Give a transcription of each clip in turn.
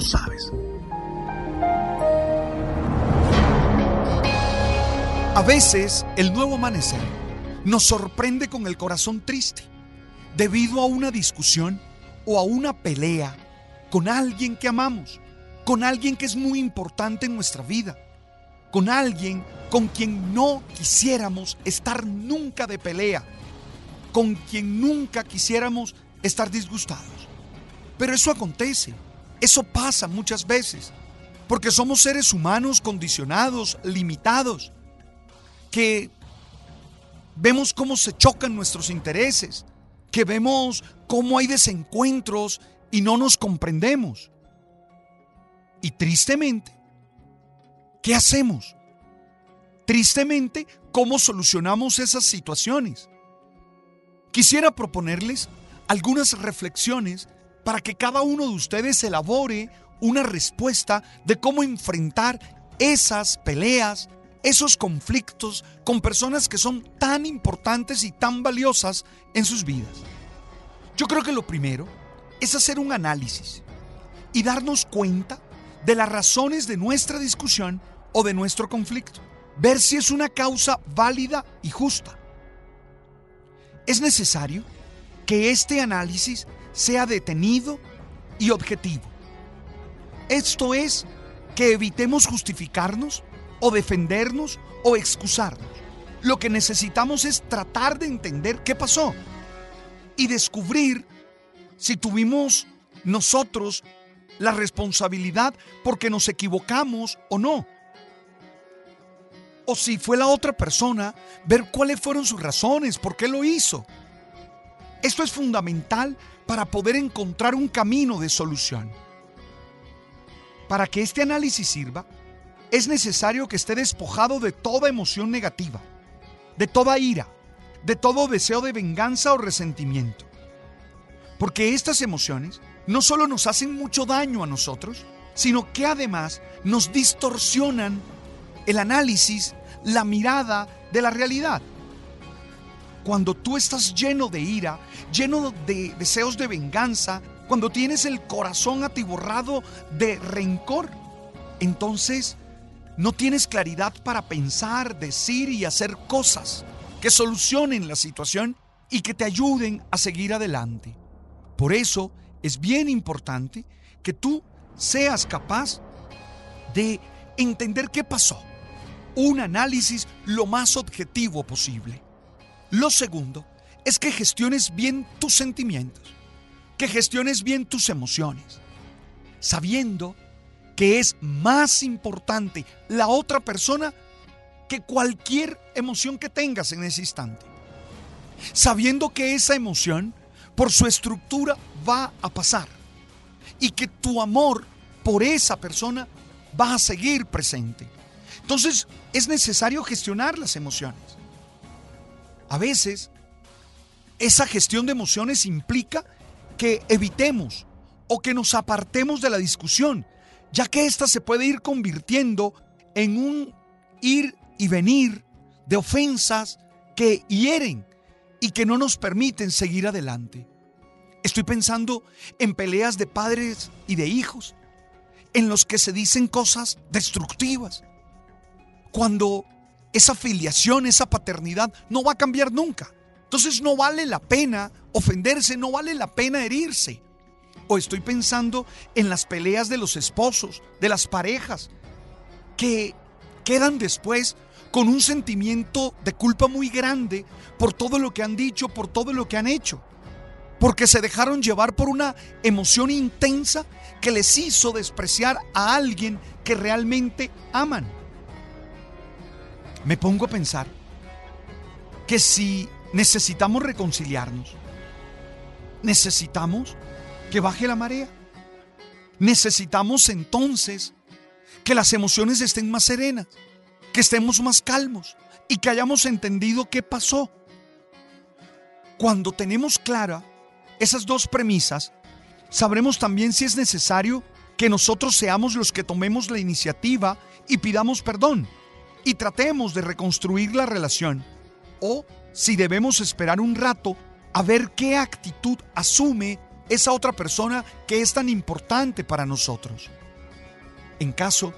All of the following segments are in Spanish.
Sabes. A veces el nuevo amanecer nos sorprende con el corazón triste debido a una discusión o a una pelea con alguien que amamos, con alguien que es muy importante en nuestra vida, con alguien con quien no quisiéramos estar nunca de pelea, con quien nunca quisiéramos estar disgustados. Pero eso acontece, eso pasa muchas veces, porque somos seres humanos condicionados, limitados, que vemos cómo se chocan nuestros intereses, que vemos cómo hay desencuentros y no nos comprendemos. Y tristemente, ¿qué hacemos? Tristemente, ¿cómo solucionamos esas situaciones? Quisiera proponerles algunas reflexiones para que cada uno de ustedes elabore una respuesta de cómo enfrentar esas peleas, esos conflictos con personas que son tan importantes y tan valiosas en sus vidas. Yo creo que lo primero es hacer un análisis y darnos cuenta de las razones de nuestra discusión o de nuestro conflicto. Ver si es una causa válida y justa. Es necesario que este análisis sea detenido y objetivo. Esto es que evitemos justificarnos o defendernos o excusarnos. Lo que necesitamos es tratar de entender qué pasó y descubrir si tuvimos nosotros la responsabilidad porque nos equivocamos o no. O si fue la otra persona, ver cuáles fueron sus razones, por qué lo hizo. Esto es fundamental para poder encontrar un camino de solución. Para que este análisis sirva, es necesario que esté despojado de toda emoción negativa, de toda ira, de todo deseo de venganza o resentimiento. Porque estas emociones no solo nos hacen mucho daño a nosotros, sino que además nos distorsionan el análisis, la mirada de la realidad. Cuando tú estás lleno de ira, lleno de deseos de venganza, cuando tienes el corazón atiborrado de rencor, entonces no tienes claridad para pensar, decir y hacer cosas que solucionen la situación y que te ayuden a seguir adelante. Por eso es bien importante que tú seas capaz de entender qué pasó. Un análisis lo más objetivo posible. Lo segundo es que gestiones bien tus sentimientos, que gestiones bien tus emociones, sabiendo que es más importante la otra persona que cualquier emoción que tengas en ese instante. Sabiendo que esa emoción, por su estructura, va a pasar. Y que tu amor por esa persona va a seguir presente. Entonces es necesario gestionar las emociones. A veces, esa gestión de emociones implica que evitemos o que nos apartemos de la discusión ya que ésta se puede ir convirtiendo en un ir y venir de ofensas que hieren y que no nos permiten seguir adelante. Estoy pensando en peleas de padres y de hijos, en los que se dicen cosas destructivas, cuando esa filiación, esa paternidad no va a cambiar nunca. Entonces no vale la pena ofenderse, no vale la pena herirse. O estoy pensando en las peleas de los esposos, de las parejas, que quedan después con un sentimiento de culpa muy grande por todo lo que han dicho, por todo lo que han hecho. Porque se dejaron llevar por una emoción intensa que les hizo despreciar a alguien que realmente aman. Me pongo a pensar que si necesitamos reconciliarnos, necesitamos que baje la marea. Necesitamos entonces que las emociones estén más serenas, que estemos más calmos y que hayamos entendido qué pasó. Cuando tenemos clara esas dos premisas, sabremos también si es necesario que nosotros seamos los que tomemos la iniciativa y pidamos perdón y tratemos de reconstruir la relación o si debemos esperar un rato a ver qué actitud asume esa otra persona que es tan importante para nosotros. En caso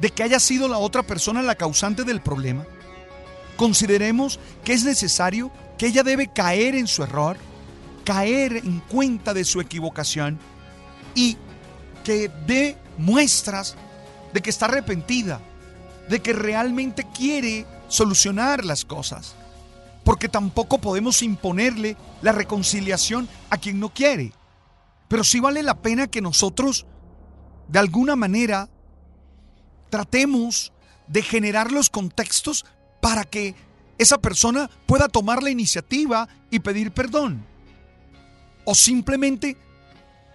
de que haya sido la otra persona la causante del problema, consideremos que es necesario que ella debe caer en su error, caer en cuenta de su equivocación y que dé muestras de que está arrepentida, de que realmente quiere solucionar las cosas. Porque tampoco podemos imponerle la reconciliación a quien no quiere. Pero sí vale la pena que nosotros, de alguna manera, tratemos de generar los contextos para que esa persona pueda tomar la iniciativa y pedir perdón. O simplemente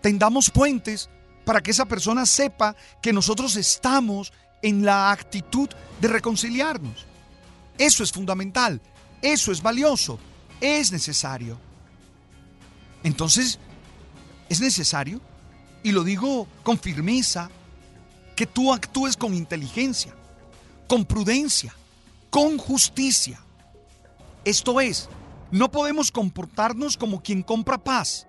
tendamos puentes para que esa persona sepa que nosotros estamos en la actitud de reconciliarnos. Eso es fundamental, eso es valioso, es necesario. Entonces, es necesario, y lo digo con firmeza, que tú actúes con inteligencia, con prudencia, con justicia. Esto es, no podemos comportarnos como quien compra paz,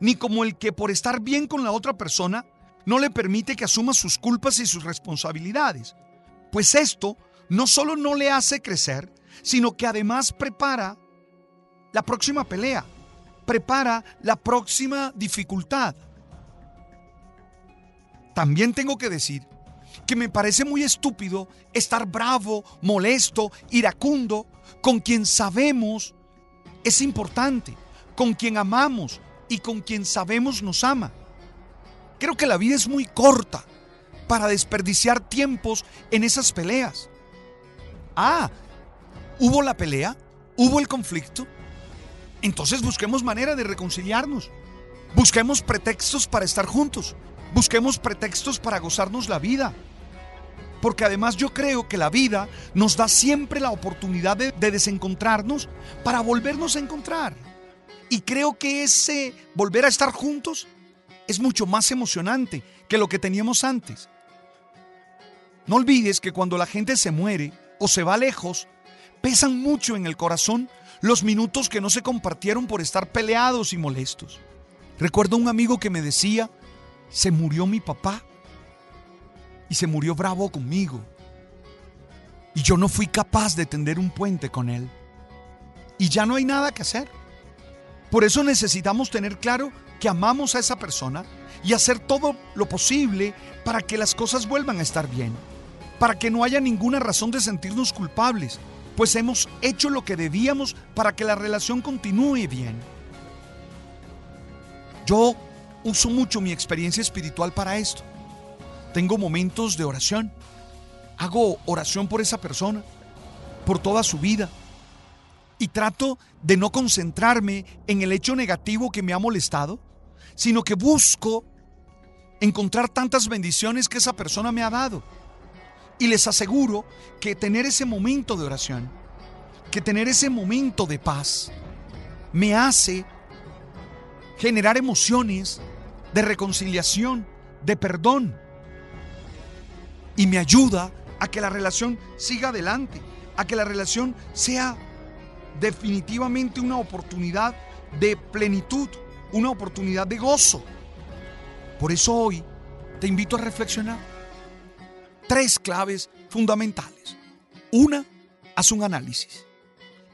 ni como el que por estar bien con la otra persona no le permite que asuma sus culpas y sus responsabilidades. Pues esto no solo no le hace crecer, sino que además prepara la próxima pelea prepara la próxima dificultad. También tengo que decir que me parece muy estúpido estar bravo, molesto, iracundo con quien sabemos es importante, con quien amamos y con quien sabemos nos ama. Creo que la vida es muy corta para desperdiciar tiempos en esas peleas. Ah, hubo la pelea, hubo el conflicto, entonces busquemos manera de reconciliarnos. Busquemos pretextos para estar juntos. Busquemos pretextos para gozarnos la vida. Porque además yo creo que la vida nos da siempre la oportunidad de, desencontrarnos para volvernos a encontrar. Y creo que ese volver a estar juntos es mucho más emocionante que lo que teníamos antes. No olvides que cuando la gente se muere o se va lejos, pesan mucho en el corazón los minutos que no se compartieron por estar peleados y molestos. Recuerdo un amigo que me decía, se murió mi papá y se murió bravo conmigo. Y yo no fui capaz de tender un puente con él. Y ya no hay nada que hacer. Por eso necesitamos tener claro que amamos a esa persona y hacer todo lo posible para que las cosas vuelvan a estar bien. Para que no haya ninguna razón de sentirnos culpables pues hemos hecho lo que debíamos para que la relación continúe bien. Yo uso mucho mi experiencia espiritual para esto. Tengo momentos de oración. Hago oración por esa persona, por toda su vida. Y trato de no concentrarme en el hecho negativo que me ha molestado, sino que busco encontrar tantas bendiciones que esa persona me ha dado y les aseguro que tener ese momento de oración, que tener ese momento de paz, me hace generar emociones de reconciliación, de perdón. y me ayuda a que la relación siga adelante, a que la relación sea definitivamente una oportunidad de plenitud, una oportunidad de gozo. Por eso hoy te invito a reflexionar. Tres claves fundamentales. Una, haz un análisis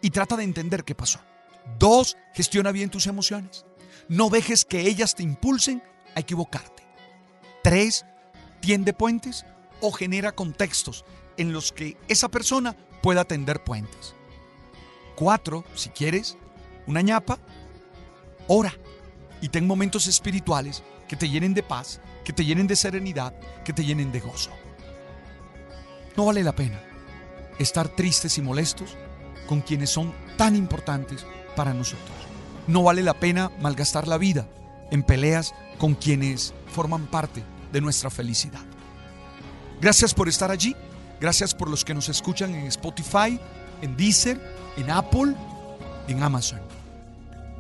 y trata de entender qué pasó. Dos, gestiona bien tus emociones. No dejes que ellas te impulsen a equivocarte. Tres, tiende puentes o genera contextos en los que esa persona pueda tender puentes. Cuatro, si quieres, una ñapa, ora y ten momentos espirituales que te llenen de paz, que te llenen de serenidad, que te llenen de gozo. No vale la pena estar tristes y molestos con quienes son tan importantes para nosotros. No vale la pena malgastar la vida en peleas con quienes forman parte de nuestra felicidad. Gracias por estar allí. Gracias por los que nos escuchan en Spotify, en Deezer, en Apple, en Amazon.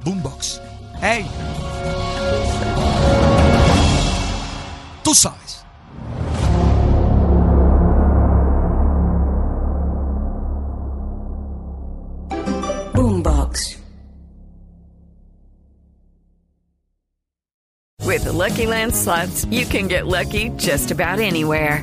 Boombox. ¡Hey! Tú sabes. Boombox. With the Lucky Land slots, you can get lucky just about anywhere.